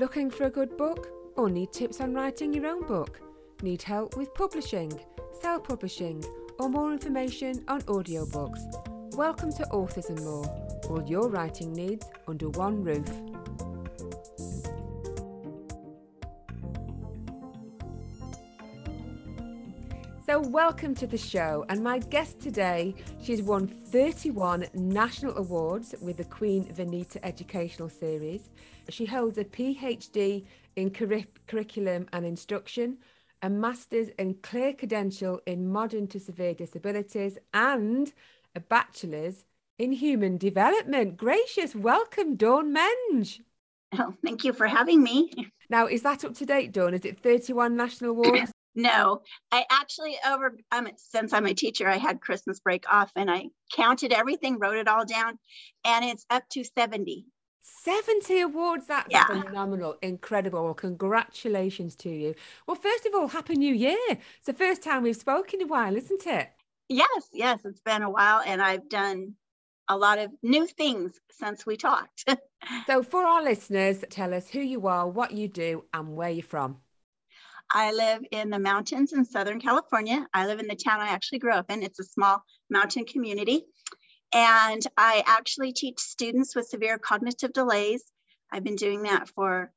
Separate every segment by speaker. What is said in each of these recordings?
Speaker 1: Looking for a good book or need tips on writing your own book? Need help with publishing, self publishing, or more information on audiobooks? Welcome to Authors and More, all your writing needs under one roof. Welcome to the show. And my guest today, she's won 31 national awards with the Queen Vernita Educational Series. She holds a PhD in curri- curriculum and instruction, a master's in clear credential in modern to severe disabilities, and a bachelor's in human development. Gracious, welcome, Dawn Menge.
Speaker 2: Oh, thank you for having me.
Speaker 1: Now, is that up to date, Dawn? Is it 31 national awards?
Speaker 2: No, I actually over um, since I'm a teacher, I had Christmas break off and I counted everything, wrote it all down, and it's up to 70.
Speaker 1: 70 awards. That's
Speaker 2: Yeah.
Speaker 1: phenomenal. Incredible. Well, congratulations to you. Well, first of all, Happy New Year. It's the first time we've spoken in a while, isn't it?
Speaker 2: Yes, yes, it's been a while and I've done a lot of new things since we talked.
Speaker 1: So, for our listeners, tell us who you are, what you do, and where you're from.
Speaker 2: I live in the mountains in Southern California. I live in the town I actually grew up in. It's a small mountain community. And I actually teach students with severe cognitive delays. I've been doing that for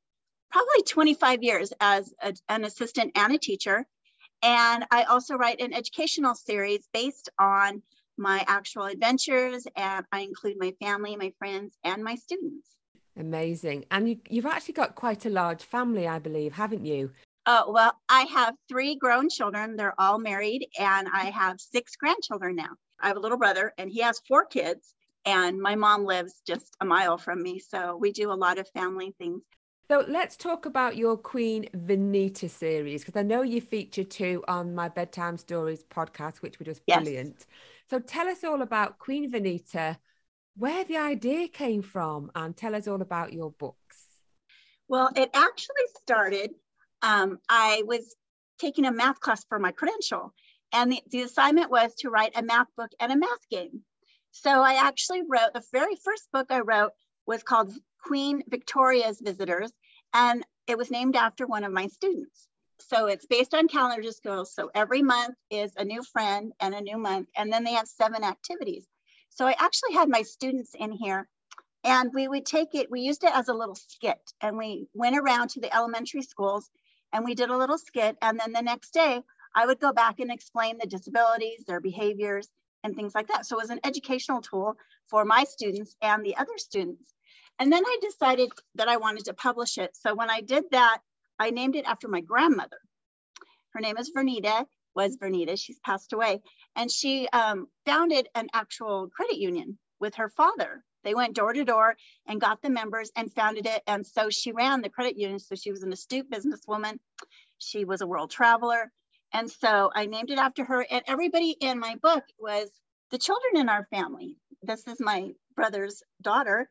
Speaker 2: probably 25 years as a- an assistant and a teacher. And I also write an educational series based on my actual adventures. And I include my family, my friends, and my students.
Speaker 1: Amazing. And you, you've actually got quite a large family, I believe, haven't you?
Speaker 2: Oh, well, I have three grown children. They're all married, and I have six grandchildren now. I have a little brother, and he has four kids. And my mom lives just a mile from me. So we do a lot of family things.
Speaker 1: So let's talk about your Queen Vernita series because I know you featured two on my Bedtime Stories podcast, which were just
Speaker 2: Yes.
Speaker 1: brilliant. So tell us all about Queen Vernita, where the idea came from, and tell us all about your books.
Speaker 2: Well, it actually started. Um, I was taking a math class for my credential, and the, the assignment was to write a math book and a math game. So I actually wrote the very first book I wrote was called Queen Victoria's Visitors, and it was named after one of my students. So it's based on calendar schools. So every month is a new friend and a new month, and then they have seven activities. So I actually had my students in here and we would take it, we used it as a little skit and we went around to the elementary schools and we did a little skit. And then the next day, I would go back and explain the disabilities, their behaviors, and things like that. So it was an educational tool for my students and the other students. And then I decided that I wanted to publish it. So when I did that, I named it after my grandmother. Her name is Vernita, was Vernita, she's passed away. And she um, founded an actual credit union with her father. They went door to door and got the members and founded it. And so she ran the credit union. So she was an astute businesswoman. She was a world traveler. And so I named it after her. And everybody in my book was the children in our family. This is my brother's daughter.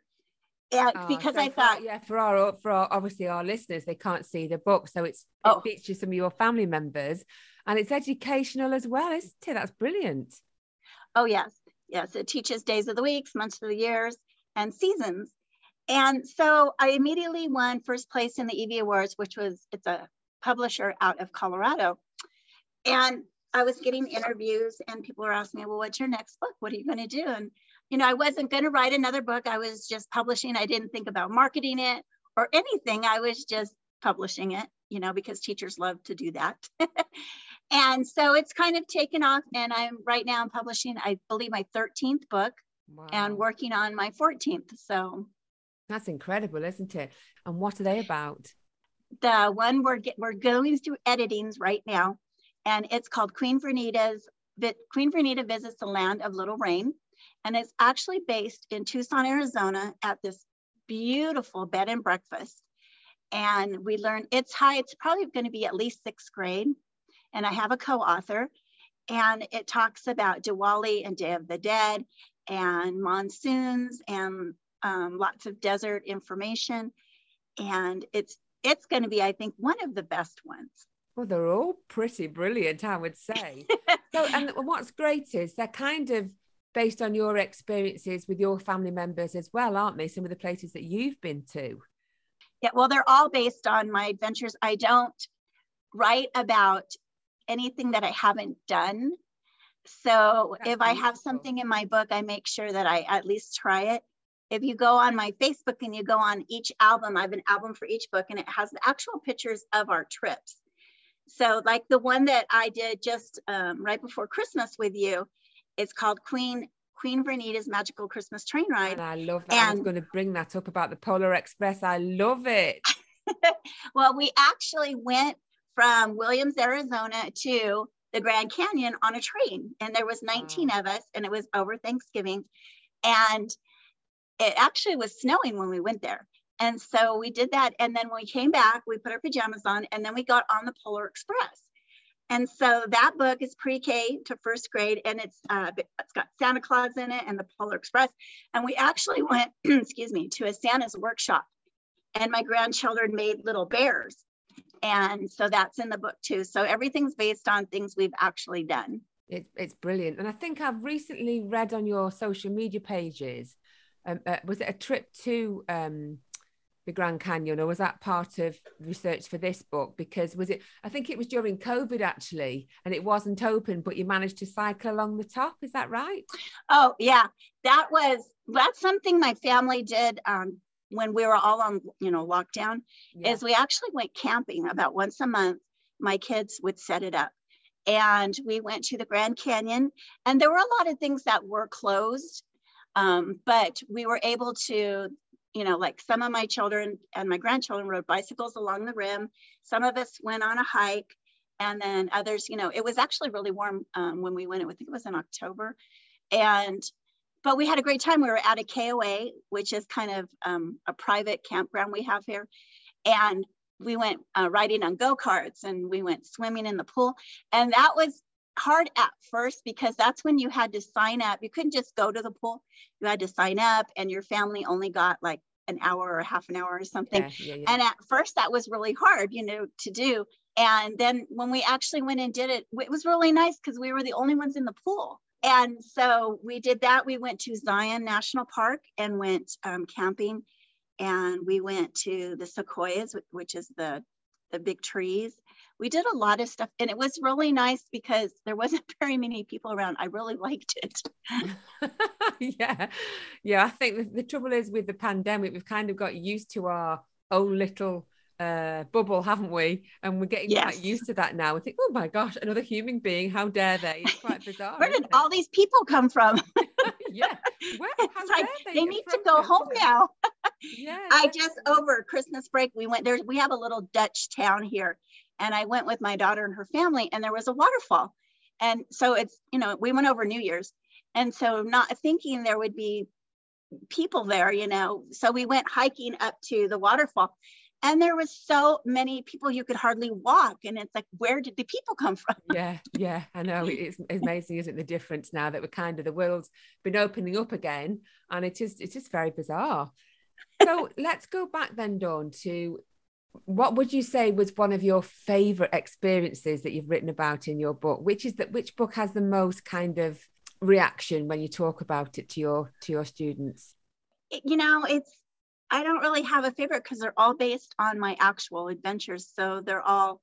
Speaker 2: And
Speaker 1: Oh,
Speaker 2: because
Speaker 1: so
Speaker 2: I
Speaker 1: for-
Speaker 2: thought,
Speaker 1: yeah, for our for our obviously our listeners, they can't see the book, so it's
Speaker 2: Oh.
Speaker 1: features some of your family members, and it's educational as well, isn't it? That's brilliant.
Speaker 2: Oh, yes. Yes. It teaches days of the weeks, months of the years, and seasons. And so I immediately won first place in the EV Awards, which was, it's a publisher out of Colorado. And I was getting interviews, and people were asking me, well, what's your next book? What are you going to do? And, you know, I wasn't going to write another book. I was just publishing. I didn't think about marketing it or anything. I was just publishing it, you know, because teachers love to do that. and so it's kind of taken off and i'm right now i'm publishing i believe my 13th book
Speaker 1: Wow.
Speaker 2: and working on my 14th so
Speaker 1: That's incredible, isn't it? And what are they about?
Speaker 2: the one we're get, we're going through editings right now and it's called queen vernita's queen vernita visits the land of little rain and it's actually based in tucson arizona at this beautiful bed and breakfast and we learn it's high it's probably going to be at least sixth grade and i have a co-author and it talks about diwali and day of the dead and monsoons and um, lots of desert information and it's it's going to be i think one of the best ones
Speaker 1: Well, they're all pretty brilliant, I would say. so, and what's great is they're kind of based on your experiences with your family members as well, aren't they? Some of the places that you've been to.
Speaker 2: Yeah, well, they're all based on my adventures. I don't write about anything that I haven't done. So That's if I have something in my book, I make sure that I at least try it. If you go on my Facebook and you go on each album, I have an album for each book and it has the actual pictures of our trips. So, like the one that I did just um, right before Christmas with you, it's called Queen Queen Vernita's Magical Christmas Train Ride.
Speaker 1: And I love that. And, I was going to bring that up about the Polar Express. I love it.
Speaker 2: well, we actually went from Williams, Arizona to the Grand Canyon on a train. And there was 19 wow. of us and it was over Thanksgiving. And it actually was snowing when we went there. And so we did that. And then when we came back, we put our pajamas on and then we got on the Polar Express. And so that book is pre-K to first grade, and it's uh, it's got Santa Claus in it and the Polar Express. And we actually went, excuse me, to a Santa's workshop, and my grandchildren made little bears, and so that's in the book too. So everything's based on things we've actually done.
Speaker 1: It, it's brilliant, and I think I've recently read on your social media pages. Um, uh, was it a trip to um, the Grand Canyon, or was that part of research for this book? Because was it, I think it was during COVID actually, and it wasn't open, but you managed to cycle along the top. Is that right?
Speaker 2: Oh, yeah. That was, that's something my family did um, when we were all on, you know, lockdown, yeah. is we actually went camping about once a month. My kids would set it up. And we went to the Grand Canyon, and there were a lot of things that were closed. Um, but we were able to you know, like some of my children and my grandchildren rode bicycles along the rim. Some of us went on a hike, and then others, you know, it was actually really warm um, when we went. I think it was in October, and but we had a great time. We were at a KOA, which is kind of um, a private campground we have here, and we went uh, riding on go karts and we went swimming in the pool, and that was hard at first because that's when you had to sign up. You couldn't just go to the pool. You had to sign up and your family only got like an hour or half an hour or something. Yeah, yeah, yeah. And at first that was really hard, you know, to do. And then when we actually went and did it, it was really nice because we were the only ones in the pool. And so we did that. We went to Zion National Park and went um, camping. And we went to the sequoias, which is the the big trees. We did a lot of stuff. And it was really nice because there wasn't very many people around. I really liked it.
Speaker 1: Yeah. Yeah i think the, the, trouble is with the pandemic we've kind of got used to our own little uh, bubble haven't we and we're getting yes. quite used to that now we think oh my gosh another human being how dare they it's quite bizarre
Speaker 2: where did all these people come from
Speaker 1: yeah
Speaker 2: Where, like, they, they need to go home now yeah i just over christmas break we went there we have a little dutch town here and I went with my daughter and her family, and there was a waterfall. And so it's, you know, we went over New Year's. And so not thinking there would be people there, you know. So we went hiking up to the waterfall. And there was so many people you could hardly walk. And it's like, where did the people come from?
Speaker 1: Yeah, yeah, I know. It's amazing, isn't it, the difference now that we're kind of the world's been opening up again. And it is it's just very bizarre. So let's go back then, Dawn, to what would you say was one of your favorite experiences that you've written about in your book which is that which book has the most kind of reaction when you talk about it to your to your students
Speaker 2: you know it's i don't really have a favorite because they're all based on my actual adventures so they're all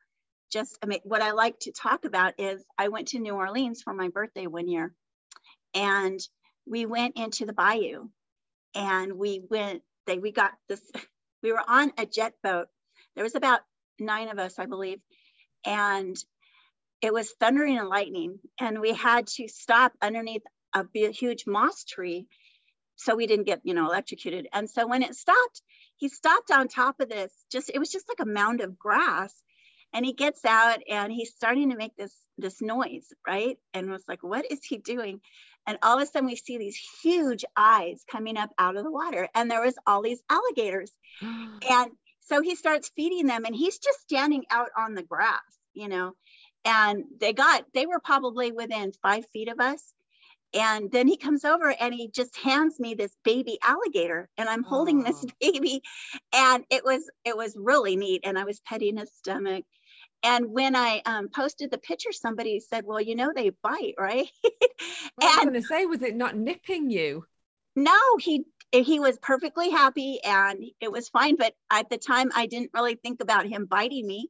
Speaker 2: just I mean, what i like to talk about is i went to new orleans for my birthday one year and we went into the bayou and we went they we got this we were on a jet boat. There was about nine of us, I believe, and it was thundering and lightning, and we had to stop underneath a huge moss tree so we didn't get you know electrocuted and so when it stopped he stopped on top of this just it was just like a mound of grass and he gets out and he's starting to make this this noise right and was like what is he doing and all of a sudden we see these huge eyes coming up out of the water and there was all these alligators and so he starts feeding them and he's just standing out on the grass, you know. And they got, they were probably within five feet of us. And then he comes over and he just hands me this baby alligator and I'm holding this baby. And it was, it was really neat. And I was petting his stomach. And when I um, posted the picture, somebody said, well, you know, they bite, right?
Speaker 1: and, I was going to say, was it not nipping you?
Speaker 2: No, he he was perfectly happy and it was fine. But at the time, I didn't really think about him biting me,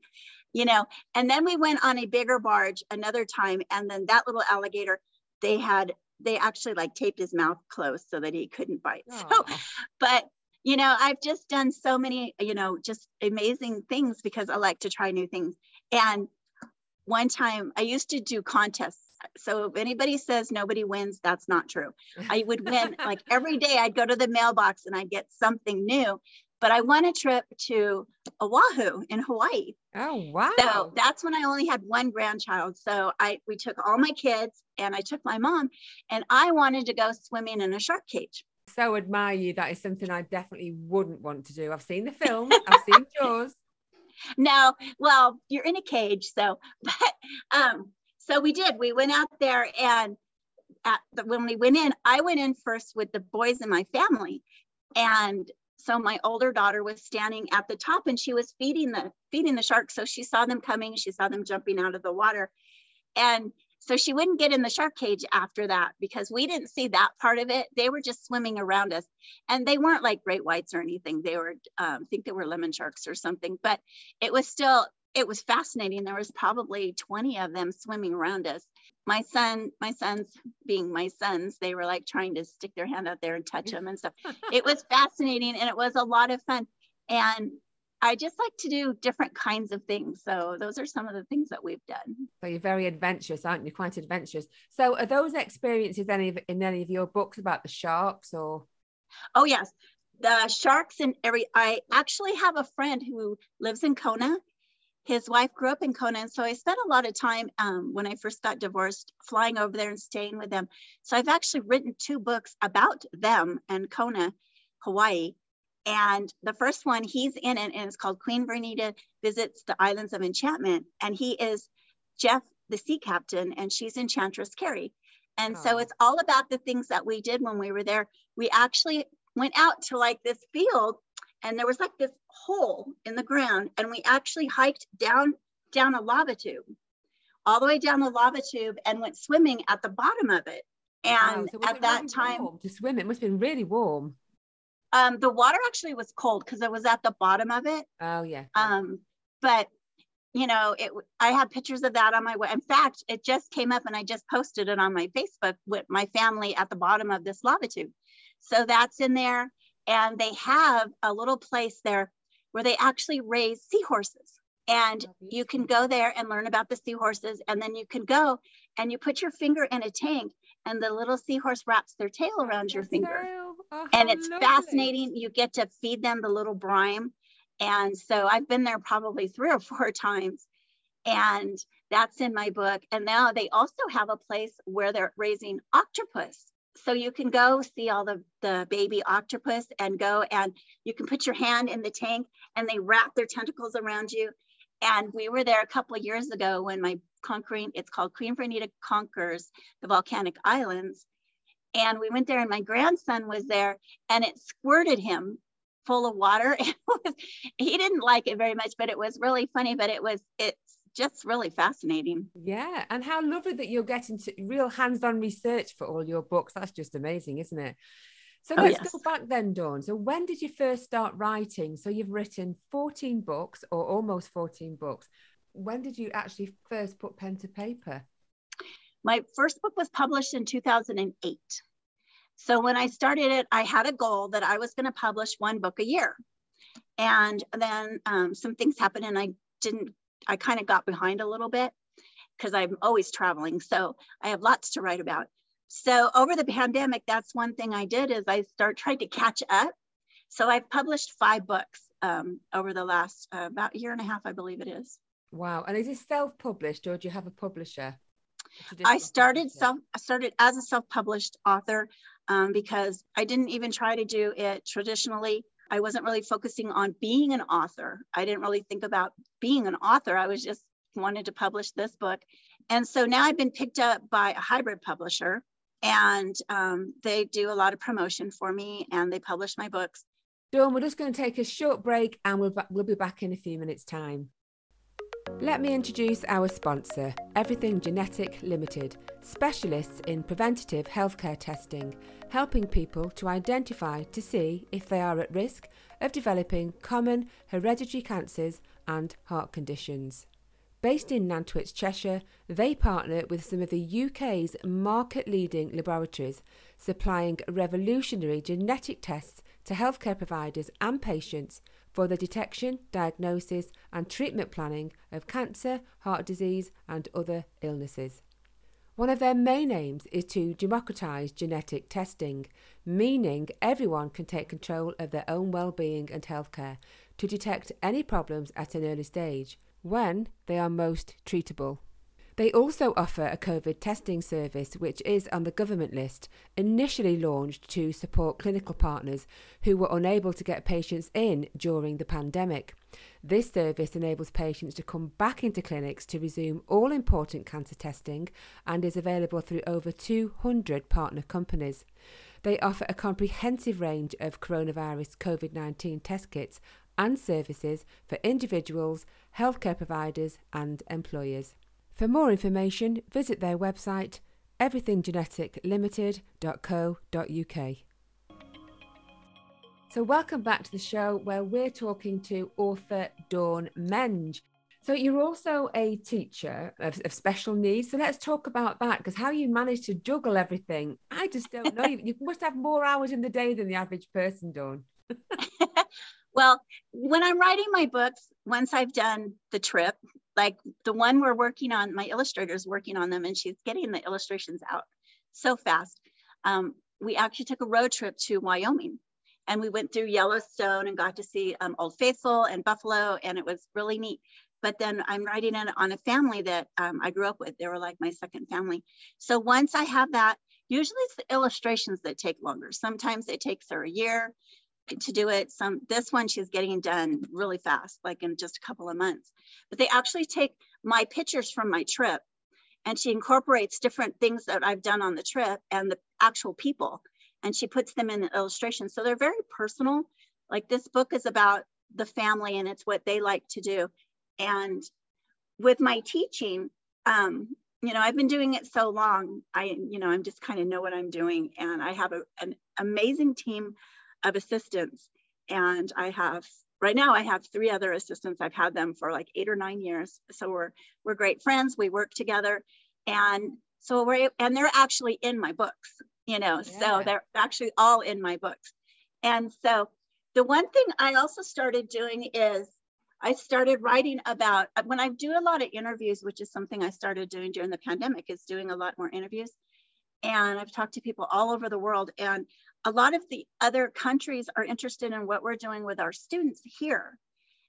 Speaker 2: you know. And then we went on a bigger barge another time, and then that little alligator, they had they actually like taped his mouth closed so that he couldn't bite. Aww. So, but you know, I've just done so many, you know, just amazing things because I like to try new things. And one time I used to do contests. So if anybody says nobody wins, that's not true. I would win like every day I'd go to the mailbox and I'd get something new. But I won a trip to Oahu in Hawaii.
Speaker 1: Oh wow.
Speaker 2: So that's when I only had one grandchild. So I we took all my kids and I took my mom and I wanted to go swimming in a shark cage
Speaker 1: so admire you. That is something I definitely wouldn't want to do. I've seen the film. I've seen yours.
Speaker 2: No, well, you're in a cage, so but um, so we did. We went out there, and at the, when we went in, I went in first with the boys in my family, and so my older daughter was standing at the top, and she was feeding the feeding the sharks. So she saw them coming, she saw them jumping out of the water, and so she wouldn't get in the shark cage after that because we didn't see that part of it. They were just swimming around us and they weren't like great whites or anything. They were, um, I think they were lemon sharks or something, but it was still, it was fascinating. There was probably 20 of them swimming around us. My son, my sons being my sons, they were like trying to stick their hand out there and touch them and stuff. it was fascinating and it was a lot of fun. And I just like to do different kinds of things. So those are some of the things that we've done.
Speaker 1: So you're very adventurous, aren't you? Quite adventurous. So are those experiences any of, in any of your books about the sharks or?
Speaker 2: Oh yes, the sharks and every. I actually have a friend who lives in Kona. His wife grew up in Kona, and so I spent a lot of time um, when I first got divorced, flying over there and staying with them. So I've actually written two books about them and Kona, Hawaii and the first one, he's in it, and it's called Queen Vernita Visits the Islands of Enchantment. And he is Jeff, the sea captain, and she's Enchantress Carrie. And oh. so it's all about the things that we did when we were there. We actually went out to like this field, and there was like this hole in the ground, and we actually hiked down down a lava tube, all the way down the lava tube, and went swimming at the bottom of it. And wow, so at that really time,
Speaker 1: to swim, it must have been really warm.
Speaker 2: Um, the water actually was cold because it was at the bottom of it.
Speaker 1: Oh yeah.
Speaker 2: Um, but you know, it. I have pictures of that on my way. In fact, it just came up and I just posted it on my Facebook with my family at the bottom of this lava tube. So that's in there, and they have a little place there where they actually raise seahorses. And you can go there and learn about the seahorses, and then you can go and you put your finger in a tank, and the little seahorse wraps their tail around your finger. Oh, and it's fascinating. You get to feed them the little brine. And so I've been there probably three or four times. And that's in my book. And now they also have a place where they're raising octopus. So you can go see all the, the baby octopus and go and you can put your hand in the tank and they wrap their tentacles around you. And we were there a couple of years ago when my conquering, it's called Queen Vernita Conquers the Volcanic Islands. And we went there, and my grandson was there, and it squirted him full of water. He didn't like it very much, but it was really funny. But it was it's just really fascinating.
Speaker 1: Yeah, and how lovely that you're getting to real hands-on research for all your books. That's just amazing, isn't it? So oh, let's yes. go back then, Dawn. So when did you first start writing? So you've written 14 books or almost 14 books. When did you actually first put pen to paper?
Speaker 2: My first book was published in 2008. So when I started it, I had a goal that I was going to publish one book a year. And then um, some things happened and I didn't, I kind of got behind a little bit because I'm always traveling. So I have lots to write about. So over the pandemic, that's one thing I did is I start trying to catch up. So I've published five books um, over the last uh, about year and a half, I believe it is.
Speaker 1: Wow. And is it self-published or do you have a publisher?
Speaker 2: I started self I started as a self-published author um, because I didn't even try to do it traditionally. I wasn't really focusing on being an author. I didn't really think about being an author. I was just wanted to publish this book. And so now I've been picked up by a hybrid publisher and um, they do a lot of promotion for me and they publish my books.
Speaker 1: Dawn, we're just going to take a short break and we'll, we'll be back in a few minutes' time. Let me introduce our sponsor, Everything Genetic Limited, specialists in preventative healthcare testing, helping people to identify to see if they are at risk of developing common hereditary cancers and heart conditions. Based in Nantwich, Cheshire, they partner with some of the UK's market leading laboratories, supplying revolutionary genetic tests to healthcare providers and patients for the detection, diagnosis, and treatment planning of cancer, heart disease, and other illnesses. One of their main aims is to democratise genetic testing, meaning everyone can take control of their own well-being and healthcare to detect any problems at an early stage when they are most treatable. They also offer a COVID testing service, which is on the government list, initially launched to support clinical partners who were unable to get patients in during the pandemic. This service enables patients to come back into clinics to resume all important cancer testing and is available through over 200 partner companies. They offer a comprehensive range of coronavirus COVID 19 test kits and services for individuals, healthcare providers, and employers. For more information, visit their website everythinggeneticlimited.co.uk. So, welcome back to the show where we're talking to author Dawn Menge. So, you're also a teacher of, of special needs. So, let's talk about that because how you manage to juggle everything, I just don't know. you must have more hours in the day than the average person, Dawn.
Speaker 2: well, when I'm writing my books, once I've done the trip, like the one we're working on, my illustrator is working on them and she's getting the illustrations out so fast. Um, we actually took a road trip to Wyoming and we went through Yellowstone and got to see um, Old Faithful and Buffalo and it was really neat. But then I'm writing it on a family that um, I grew up with. They were like my second family. So once I have that, usually it's the illustrations that take longer. Sometimes it takes her a year to do it. Some this one she's getting done really fast, like in just a couple of months. But they actually take my pictures from my trip and she incorporates different things that I've done on the trip and the actual people and she puts them in the illustration. So they're very personal. Like this book is about the family and it's what they like to do. And with my teaching, um, you know, I've been doing it so long. I, you know, I'm just kind of know what I'm doing, and I have a, an amazing team of assistants. And I have right now I have three other assistants. I've had them for like eight or nine years. So we're we're great friends. We work together. And so we're and they're actually in my books, you know, yeah. so they're actually all in my books. And so the one thing I also started doing is I started writing about when I do a lot of interviews, which is something I started doing during the pandemic, is doing a lot more interviews. And I've talked to people all over the world. And a lot of the other countries are interested in what we're doing with our students here.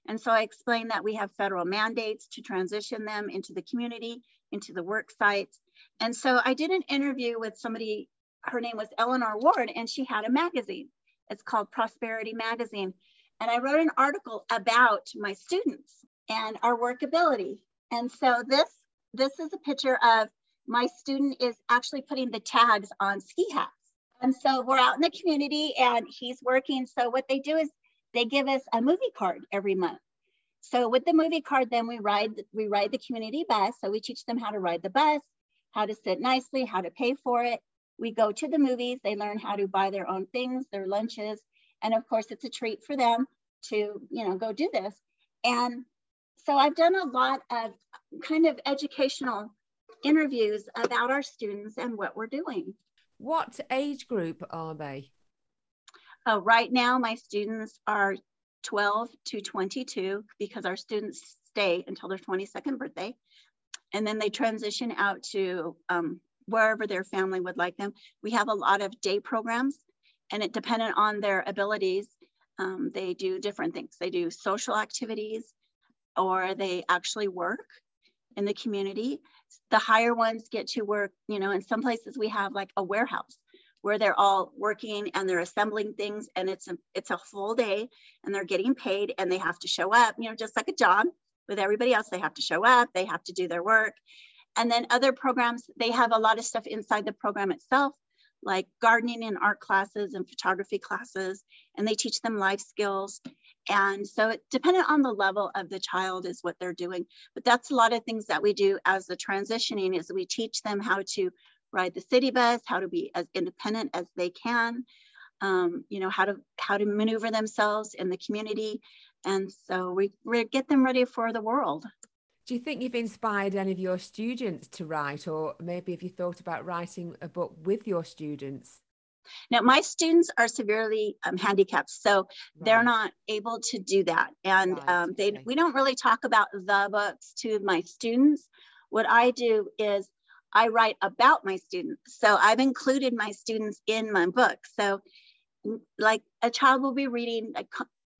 Speaker 2: And so I explained that we have federal mandates to transition them into the community, into the work sites. And so I did an interview with somebody, her name was Eleanor Ward, and she had a magazine. It's called Prosperity Magazine. And I wrote an article about my students and our workability. And so this, this is a picture of my student is actually putting the tags on ski hats. And so we're out in the community and he's working. So what they do is they give us a movie card every month. So with the movie card, then we ride we ride the community bus. So we teach them how to ride the bus, how to sit nicely, how to pay for it. We go to the movies. They learn how to buy their own things, their lunches, and of course, it's a treat for them to you know go do this. And so I've done a lot of kind of educational interviews about our students and what we're doing.
Speaker 1: What age group are they?
Speaker 2: Uh, right now, my students are 12 to 22 because our students stay until their 22nd birthday. And then they transition out to um, wherever their family would like them. We have a lot of day programs and it dependent on their abilities. Um, they do different things. They do social activities or they actually work in the community the higher ones get to work, you know, in some places we have like a warehouse where they're all working and they're assembling things and it's a it's a full day and they're getting paid and they have to show up, you know, just like a job with everybody else. They have to show up, they have to do their work. And then other programs, they have a lot of stuff inside the program itself, like gardening and art classes and photography classes, and they teach them life skills. And so it dependent on the level of the child is what they're doing. But that's a lot of things that we do as the transitioning is we teach them how to ride the city bus, how to be as independent as they can, um, you know, how to how to maneuver themselves in the community. And so we, we get them ready for the world.
Speaker 1: Do you think you've inspired any of your students to write, or maybe have you thought about writing a book with your students?
Speaker 2: Now, my students are severely um, handicapped, so right. they're not able to do that. And right. um, they, okay. we don't really talk about the books to my students. What I do is I write about my students. So I've included my students in my book. So, like a child will be reading like,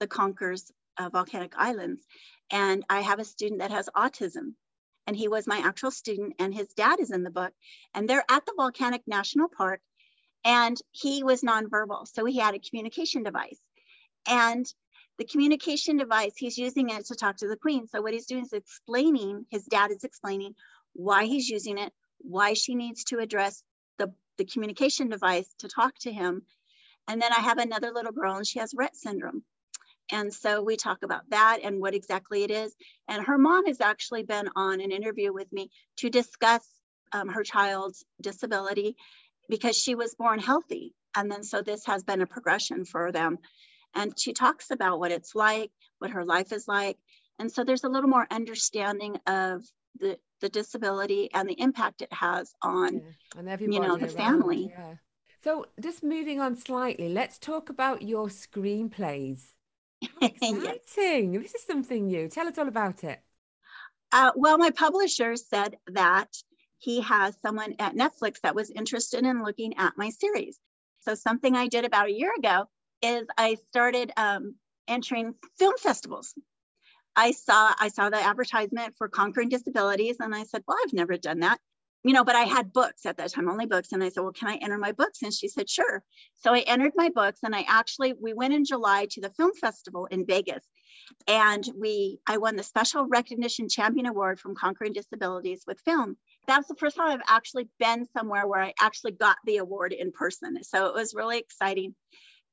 Speaker 2: The Conquers uh, Volcanic Islands, and I have a student that has autism. And he was my actual student, and his dad is in the book. And they're at the Volcanic National Park and he was nonverbal. So he had a communication device. And the communication device, he's using it to talk to the queen. So what he's doing is explaining, his dad is explaining why he's using it, why she needs to address the, the communication device to talk to him. And then I have another little girl and she has Rett syndrome. And so we talk about that and what exactly it is. And her mom has actually been on an interview with me to discuss um, her child's disability because she was born healthy. And then so this has been a progression for them. And she talks about what it's like, what her life is like. And so there's a little more understanding of the, the disability and the impact it has on yeah. you know the around. family.
Speaker 1: Yeah. So just moving on slightly, let's talk about your screenplays. exciting. yes. This is something new. Tell us all about it.
Speaker 2: Uh, well, my publisher said that he has someone at Netflix that was interested in looking at my series. So, something I did about a year ago is I started um, entering film festivals. I saw I saw the advertisement for Conquering Disabilities, and I said, "Well, I've never done that." you know, but I had books at that time, only books. And I said, well, can I enter my books? And she said, sure. So I entered my books and I actually, we went in July to the film festival in Vegas. And we, I won the Special Recognition Champion Award from Conquering Disabilities with film. That's the first time I've actually been somewhere where I actually got the award in person. So it was really exciting.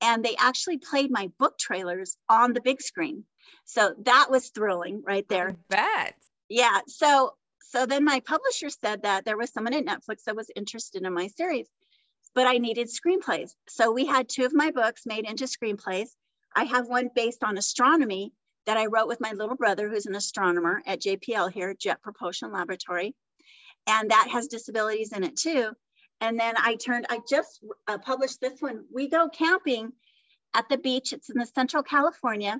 Speaker 2: And they actually played my book trailers on the big screen. So that was thrilling right there. I
Speaker 1: bet.
Speaker 2: Yeah. So so then my publisher said that there was someone at Netflix that was interested in my series, but I needed screenplays. So we had two of my books made into screenplays. I have one based on astronomy that I wrote with my little brother, who's an astronomer at JPL here, Jet Propulsion Laboratory. And that has disabilities in it too. And then I turned, I just uh, published this one. We go camping at the beach. It's in the Central California.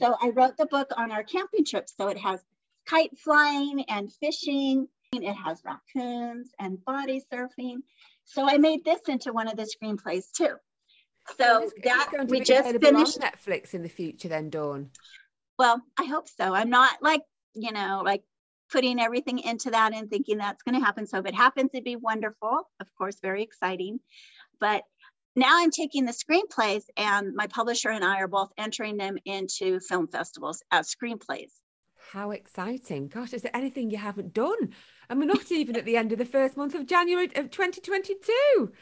Speaker 2: So I wrote the book on our camping trip. So it has kite flying and fishing. It has raccoons and body surfing. So I made this into one of the screenplays too. So that we just finished
Speaker 1: Netflix in the future, then Dawn.
Speaker 2: Well, I hope so. I'm not like you know like putting everything into that and thinking that's going to happen. So if it happens, it'd be wonderful. Of course, very exciting. But now I'm taking the screenplays, and my publisher and I are both entering them into film festivals as screenplays.
Speaker 1: How exciting. Gosh, is there anything you haven't done? And we're not even at the end of the first month of January of 2022.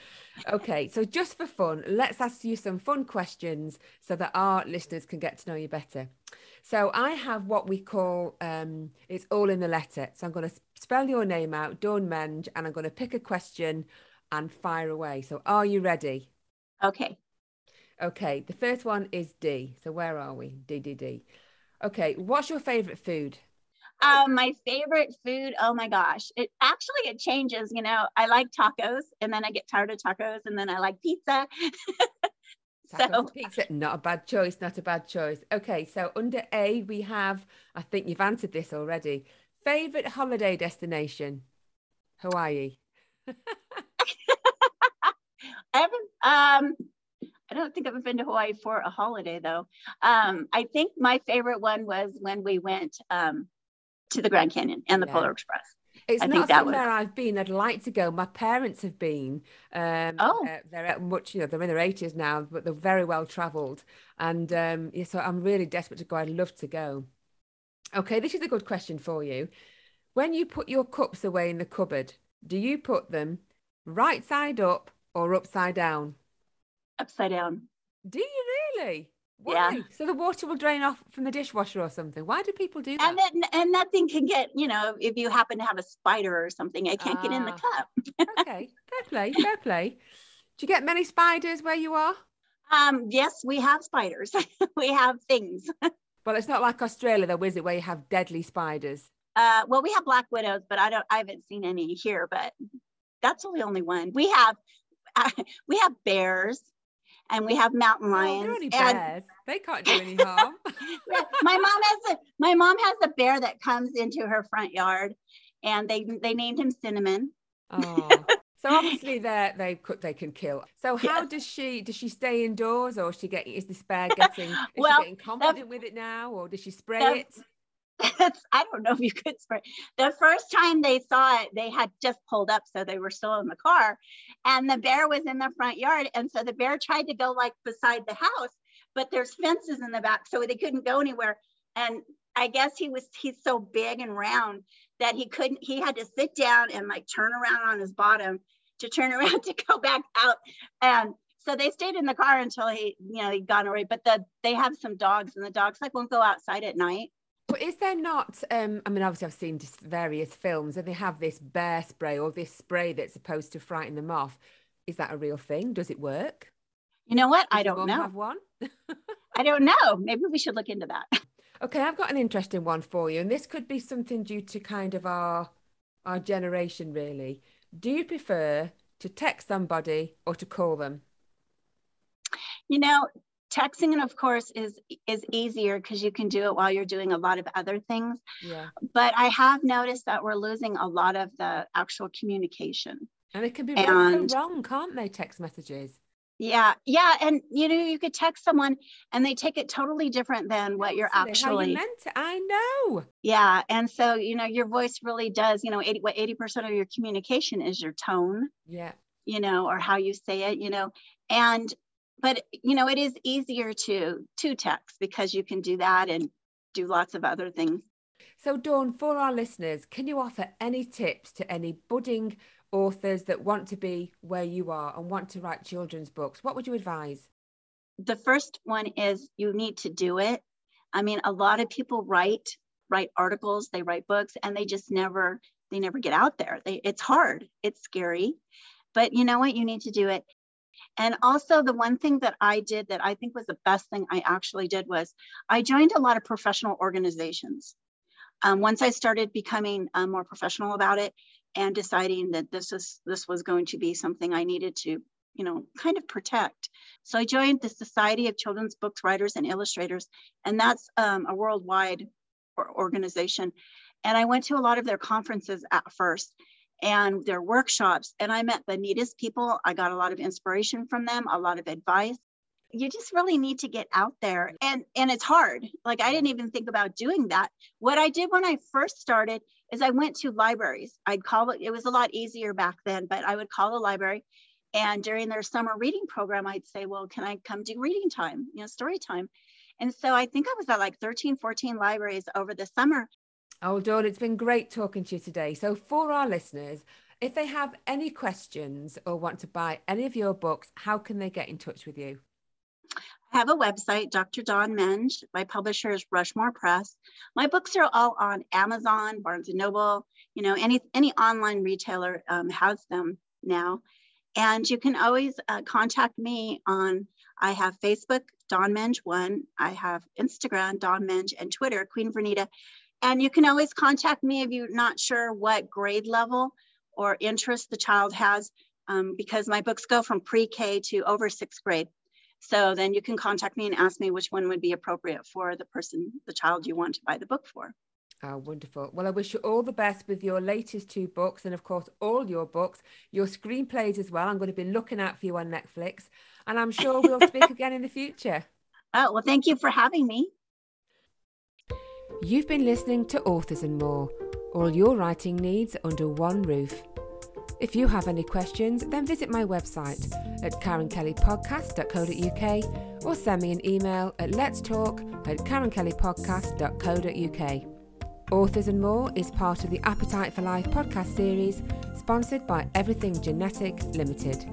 Speaker 1: Okay, so just for fun, let's ask you some fun questions so that our listeners can get to know you better. So I have what we call um, it's all in the letter. So I'm going to spell your name out, Dawn Menge, and I'm going to pick a question and fire away. So are you ready?
Speaker 2: Okay.
Speaker 1: Okay, the first one is D. So where are we? D, D, D. Okay, what's your favorite food?
Speaker 2: Um, my favorite food, oh my gosh. It actually it changes, you know. I like tacos and then I get tired of tacos and then I like pizza.
Speaker 1: so pizza, not a bad choice, not a bad choice. Okay, so under A we have, I think you've answered this already. Favorite holiday destination? Hawaii.
Speaker 2: I haven't um I don't think I've been to Hawaii for a holiday though. Um, I think my favorite one was when we went um, to the Grand Canyon and the yeah. Polar Express.
Speaker 1: It's I not somewhere was... I've been. I'd like to go. My parents have been. Um,
Speaker 2: oh,
Speaker 1: uh, they're at much. You know, they're in their eighties now, but they're very well travelled. And um, yeah, so I'm really desperate to go. I'd love to go. Okay, this is a good question for you. When you put your cups away in the cupboard, do you put them right side up or upside down?
Speaker 2: upside down.
Speaker 1: Do you really?
Speaker 2: Why?
Speaker 1: Yeah. So the water will drain off from the dishwasher or something. Why do people do that?
Speaker 2: And then and nothing can get, you know, if you happen to have a spider or something, it can't get in the
Speaker 1: Ah.
Speaker 2: cup.
Speaker 1: okay, fair play, fair play. Do you get many spiders where you are?
Speaker 2: Um, yes, we have spiders. we have things.
Speaker 1: Well, it's not like Australia, though, is it, where you have deadly spiders?
Speaker 2: Uh, well, we have black widows, but I don't. I haven't seen any here. But that's the only one we have. we have bears, and we have mountain
Speaker 1: Oh,
Speaker 2: lions.
Speaker 1: they're
Speaker 2: and
Speaker 1: bears. They can't do any harm.
Speaker 2: my mom has a my mom has a bear that comes into her front yard, and they they named him Cinnamon.
Speaker 1: oh. So obviously they they could they can kill. So how
Speaker 2: Yes.
Speaker 1: does she does she stay indoors or is she getting is this bear getting is
Speaker 2: Well,
Speaker 1: she getting confident with it now or does she spray
Speaker 2: the-
Speaker 1: it?
Speaker 2: That's, I don't know if you could spray. The first time they saw it, they had just pulled up, so they were still in the car, and the bear was in the front yard, and so the bear tried to go like beside the house, but there's fences in the back, so they couldn't go anywhere. And I guess he was he's so big and round that he couldn't. He had to sit down and like turn around on his bottom to turn around to go back out, and. So they stayed in the car until he, you know, he'd gone away. But the they have some dogs, and the dogs like won't go outside at night.
Speaker 1: But is there not? Um, I mean, obviously, I've seen just various films, and they have this bear spray or this spray that's supposed to frighten them off. Is that a real thing? Does it work?
Speaker 2: You know what? I
Speaker 1: Does your
Speaker 2: don't know.
Speaker 1: Have one?
Speaker 2: I don't know. Maybe we should look into that.
Speaker 1: Okay, I've got an interesting one for you, and this could be something due to kind of our our generation, really. Do you prefer to text somebody or to call them?
Speaker 2: You know, texting, and of course, is is easier because you can do it while you're doing a lot of other things.
Speaker 1: Yeah,
Speaker 2: But I have noticed that we're losing a lot of the actual communication.
Speaker 1: and it can be
Speaker 2: And-
Speaker 1: so wrong, can't they? Text messages.
Speaker 2: Yeah, yeah, and you know, you could text someone and they take it totally different than what you're actually.
Speaker 1: you meant it. I know.
Speaker 2: Yeah, and so you know, your voice really does. You know, eighty what eighty percent of your communication is your tone.
Speaker 1: Yeah.
Speaker 2: you know, or how you say it, you know, and but you know, it is easier to to text because you can do that and do lots of other things.
Speaker 1: So, Dawn, for our listeners, can you offer any tips to any budding authors that want to be where you are and want to write children's books? What would you advise?
Speaker 2: The first one is you need to do it. I mean, a lot of people write write articles, they write books, and they just never they never get out there. They it's hard, it's scary, but you know what? You need to do it. And also, the one thing that I did that I think was the best thing I actually did was I joined a lot of professional organizations. Um, once I started becoming uh, more professional about it and deciding that this is this was going to be something I needed to, you know, kind of protect. So I joined the Society of Children's Books Writers and Illustrators, and that's um, a worldwide organization. And I went to a lot of their conferences at first and their workshops, and I met the neatest people. I got a lot of inspiration from them, a lot of advice. You just really need to get out there, and and it's hard. Like I didn't even think about doing that. What I did when I first started is I went to libraries. I'd call it. It was a lot easier back then, but I would call the library, and during their summer reading program, I'd say, "Well, can I come do reading time? You know, story time." And so I think I was at like 13, 14 libraries over the summer.
Speaker 1: Oh, Dawn, it's been great talking to you today. So, for our listeners, if they have any questions or want to buy any of your books, how can they get in touch with you?
Speaker 2: I have a website, Dr. Dawn Menge. My publisher is Rushmore Press. My books are all on Amazon, Barnes and Noble. You know, any any online retailer um, has them now. And you can always uh, contact me on. I have Facebook, Dawn Menge One. I have Instagram, Dawn Menge, and Twitter, Queen Vernita. And you can always contact me if you're not sure what grade level or interest the child has, um, because my books go from pre-K to over sixth grade. So then you can contact me and ask me which one would be appropriate for the person, the child you want to buy the book for.
Speaker 1: Oh, wonderful. Well, I wish you all the best with your latest two books and, of course, all your books, your screenplays as well. I'm going to be looking out for you on Netflix, and I'm sure we'll speak again in the future.
Speaker 2: Oh, well, thank you for having me.
Speaker 1: You've been listening to Authors and More, all your writing needs under one roof. If you have any questions, then visit my website at karenkellypodcast.co.uk or send me an email at let's at karenkellypodcast.co.uk. Authors and More is part of the Appetite for Life podcast series, sponsored by Everything Genetic Limited.